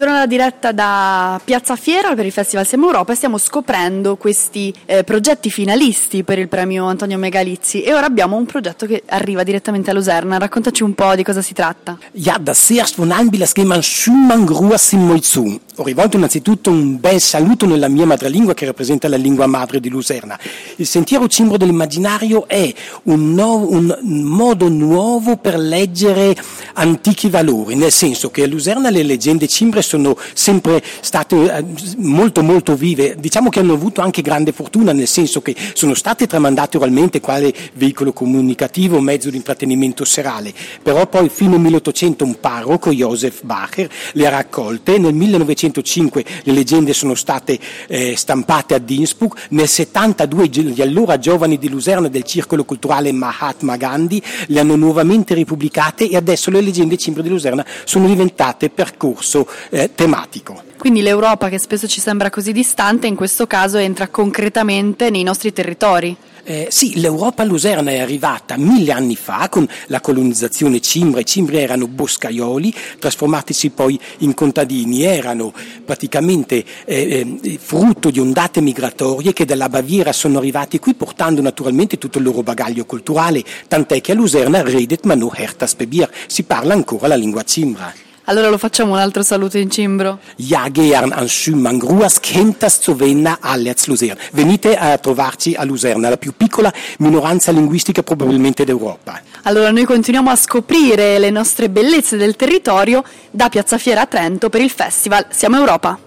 Torno alla diretta da Piazza Fiera per il Festival Siamo Europa e stiamo scoprendo questi eh, progetti finalisti per il premio Antonio Megalizzi e ora abbiamo un progetto che arriva direttamente a Luserna. Raccontaci un po' di cosa si tratta. Ja, das erst von Anbilas geman Schumann Gruas in Moizun. Ho rivolto innanzitutto un bel saluto nella mia madrelingua che rappresenta la lingua madre di Luserna. Il sentiero cimbro dell'immaginario è un, no, un modo nuovo per leggere antichi valori, nel senso che a Luserna le leggende cimbre sono sempre state eh, molto molto vive, diciamo che hanno avuto anche grande fortuna nel senso che sono state tramandate oralmente quale veicolo comunicativo, mezzo di intrattenimento serale, però poi fino al 1800 un parroco, Joseph Bacher, le ha raccolte, nel 1905 le leggende sono state eh, stampate ad Innsbruck, nel 72 gli allora giovani di Luserna del circolo culturale Mahatma Gandhi le hanno nuovamente ripubblicate e adesso le leggende cimbre di Luserna sono diventate percorso eh, eh, tematico. Quindi l'Europa, che spesso ci sembra così distante, in questo caso entra concretamente nei nostri territori. Eh, sì, l'Europa luserna è arrivata mille anni fa con la colonizzazione cimbra. I cimbri erano boscaioli, trasformatisi poi in contadini, erano praticamente eh, eh, frutto di ondate migratorie che dalla Baviera sono arrivati qui portando naturalmente tutto il loro bagaglio culturale, tant'è che a Luserna redet manu hertas bebier, si parla ancora la lingua cimbra. Allora lo facciamo un altro saluto in cimbro. Ja, gern an Schümann Gruas kentas Zovenna Allerz Luzern. Venite a trovarci a Luserna, la più piccola minoranza linguistica probabilmente d'Europa. Allora noi continuiamo a scoprire le nostre bellezze del territorio da Piazza Fiera a Trento per il festival Siamo Europa.